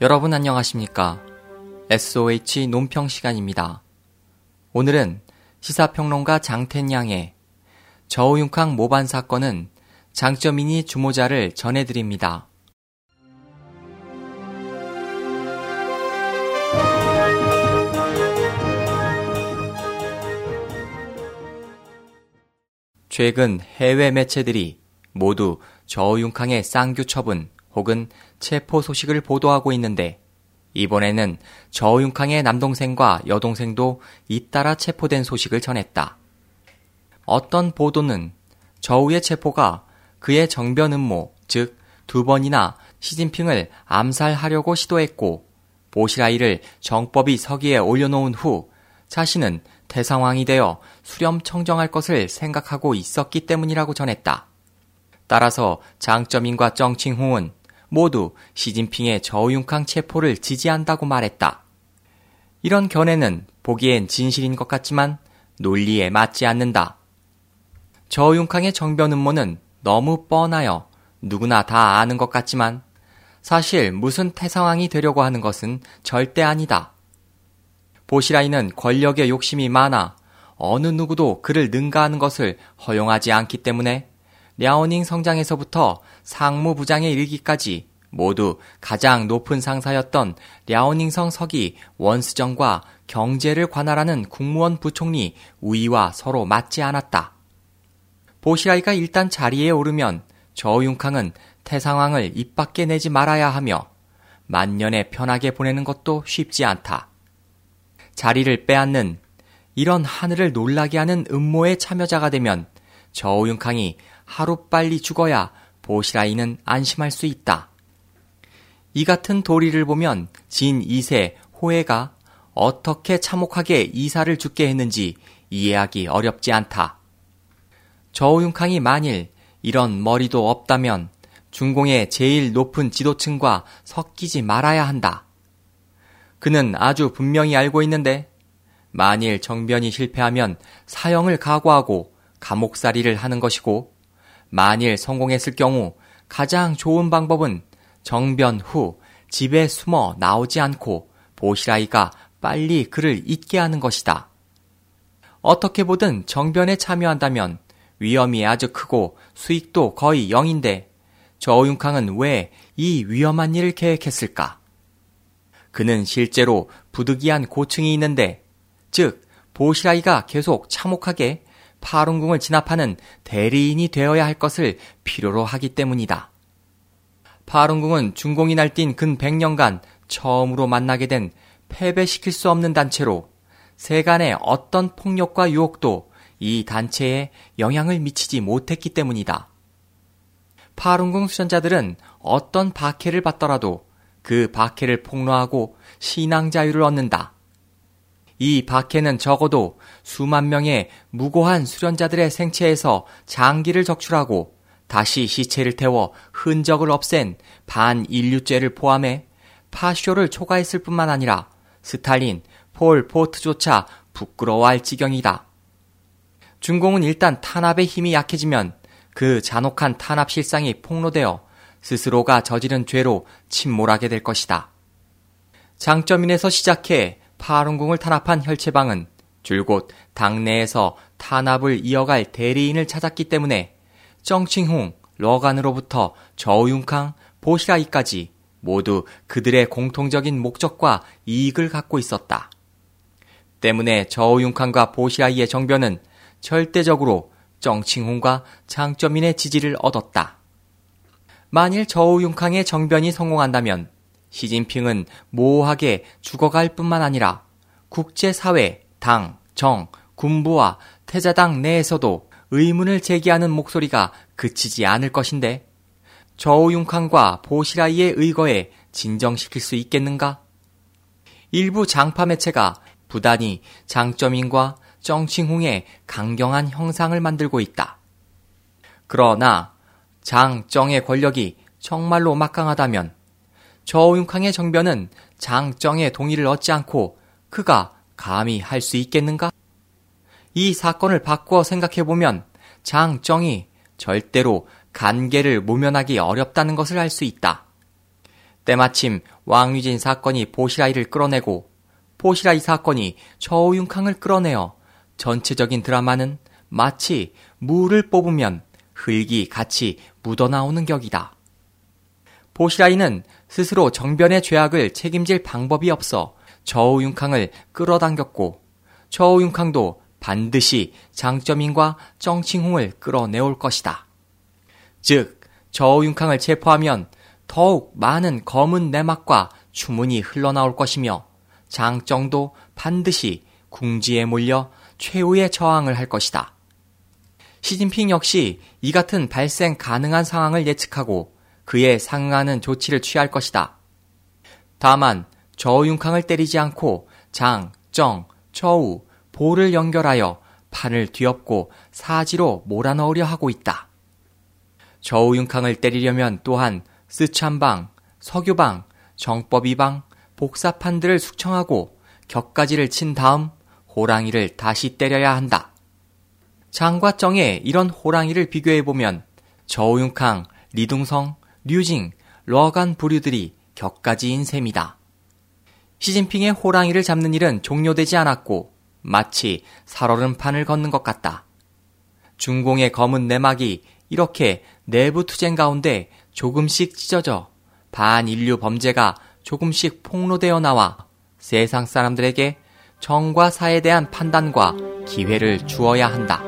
여러분 안녕하십니까? SOH 논평 시간입니다. 오늘은 시사평론가 장텐양의 저우융캉 모반 사건은 장점이니 주모자를 전해드립니다. 최근 해외 매체들이 모두 저우융캉의 쌍규 처분 혹은 체포 소식을 보도하고 있는데 이번에는 저우융캉의 남동생과 여동생도 잇따라 체포된 소식을 전했다. 어떤 보도는 저우의 체포가 그의 정변 음모, 즉 두 번이나 시진핑을 암살하려고 시도했고 보시라이를 정법이 서기에 올려놓은 후 자신은 대상황이 되어 수렴 청정할 것을 생각하고 있었기 때문이라고 전했다. 따라서 장점인과 정칭홍은 모두 시진핑의 저우융캉 체포를 지지한다고 말했다. 이런 견해는 보기엔 진실인 것 같지만 논리에 맞지 않는다. 저우융캉의 정변 음모는 너무 뻔하여 누구나 다 아는 것 같지만 사실 무슨 태상황이 되려고 하는 것은 절대 아니다. 보시라이는 권력의 욕심이 많아 어느 누구도 그를 능가하는 것을 허용하지 않기 때문에 랴오닝 성장에서부터 상무부장에 이르기까지 모두 가장 높은 상사였던 랴오닝성 서기 원스정과 경제를 관할하는 국무원 부총리 우이와 서로 맞지 않았다. 보시라이가 일단 자리에 오르면 저윤캉은 태상황을 입 밖에 내지 말아야 하며 만년에 편하게 보내는 것도 쉽지 않다. 자리를 빼앗는 이런 하늘을 놀라게 하는 음모의 참여자가 되면 저우융캉이 하루빨리 죽어야 보시라이는 안심할 수 있다. 이 같은 도리를 보면 진 2세 호해가 어떻게 참혹하게 이사를 죽게 했는지 이해하기 어렵지 않다. 저우융캉이 만일 이런 머리도 없다면 중공의 제일 높은 지도층과 섞이지 말아야 한다. 그는 아주 분명히 알고 있는데 만일 정변이 실패하면 사형을 각오하고 감옥살이를 하는 것이고 만일 성공했을 경우 가장 좋은 방법은 정변 후 집에 숨어 나오지 않고 보시라이가 빨리 그를 잊게 하는 것이다. 어떻게 보든 정변에 참여한다면 위험이 아주 크고 수익도 거의 0인데 저우융캉은 왜 이 위험한 일을 계획했을까? 그는 실제로 부득이한 고층이 있는데, 즉, 보시라이가 계속 참혹하게 파룬궁을 진압하는 대리인이 되어야 할 것을 필요로 하기 때문이다. 파룬궁은 중공이 날뛴 근 100년간 처음으로 만나게 된 패배시킬 수 없는 단체로 세간의 어떤 폭력과 유혹도 이 단체에 영향을 미치지 못했기 때문이다. 파룬궁 수련자들은 어떤 박해를 받더라도 그 박해를 폭로하고 신앙 자유를 얻는다. 이 박해는 적어도 수만 명의 무고한 수련자들의 생체에서 장기를 적출하고 다시 시체를 태워 흔적을 없앤 반인류죄를 포함해 파쇼를 초과했을 뿐만 아니라 스탈린, 폴 포트조차 부끄러워할 지경이다. 중공은 일단 탄압의 힘이 약해지면 그 잔혹한 탄압 실상이 폭로되어 스스로가 저지른 죄로 침몰하게 될 것이다. 장점인에서 시작해 파룬궁을 탄압한 혈체방은 줄곧 당내에서 탄압을 이어갈 대리인을 찾았기 때문에 정칭홍, 러간으로부터 저우융캉, 보시라이까지 모두 그들의 공통적인 목적과 이익을 갖고 있었다. 때문에 저우융캉과 보시라이의 정변은 절대적으로 정칭홍과 장점인의 지지를 얻었다. 만일 저우융캉의 정변이 성공한다면 시진핑은 모호하게 죽어갈 뿐만 아니라 국제사회, 당, 정, 군부와 태자당 내에서도 의문을 제기하는 목소리가 그치지 않을 것인데 저우융캉과 보시라이의 의거에 진정시킬 수 있겠는가? 일부 장파 매체가 부단히 장점인과 정칭홍의 강경한 형상을 만들고 있다. 그러나 장정의 권력이 정말로 막강하다면 저우융캉의 정변은 장정의 동의를 얻지 않고 그가 감히 할 수 있겠는가? 이 사건을 바꾸어 생각해보면 장정이 절대로 간계를 모면하기 어렵다는 것을 알 수 있다. 때마침 왕유진 사건이 보시라이를 끌어내고 보시라이 사건이 저우융캉을 끌어내어 전체적인 드라마는 마치 물을 뽑으면 흙이 같이 묻어나오는 격이다. 보시라이는 스스로 정변의 죄악을 책임질 방법이 없어 저우융캉을 끌어당겼고 저우융캉도 반드시 장점인과 정칭홍을 끌어내올 것이다. 즉, 저우융캉을 체포하면 더욱 많은 검은 내막과 추문이 흘러나올 것이며 장정도 반드시 궁지에 몰려 최후의 저항을 할 것이다. 시진핑 역시 이 같은 발생 가능한 상황을 예측하고 그에 상응하는 조치를 취할 것이다. 다만 저윤캉을 때리지 않고 장, 정, 저우, 보를 연결하여 판을 뒤엎고 사지로 몰아넣으려 하고 있다. 저우윤캉을 때리려면 또한 스찬방, 석유방, 정법이방, 복사판들을 숙청하고 격가지를 친 다음 호랑이를 다시 때려야 한다. 장과 정의 이런 호랑이를 비교해보면 저우융캉, 리둥성, 류징, 러간 부류들이 격가지인 셈이다. 시진핑의 호랑이를 잡는 일은 종료되지 않았고 마치 살얼음판을 걷는 것 같다. 중공의 검은 내막이 이렇게 내부 투쟁 가운데 조금씩 찢어져 반인류 범죄가 조금씩 폭로되어 나와 세상 사람들에게 정과 사에 대한 판단과 기회를 주어야 한다.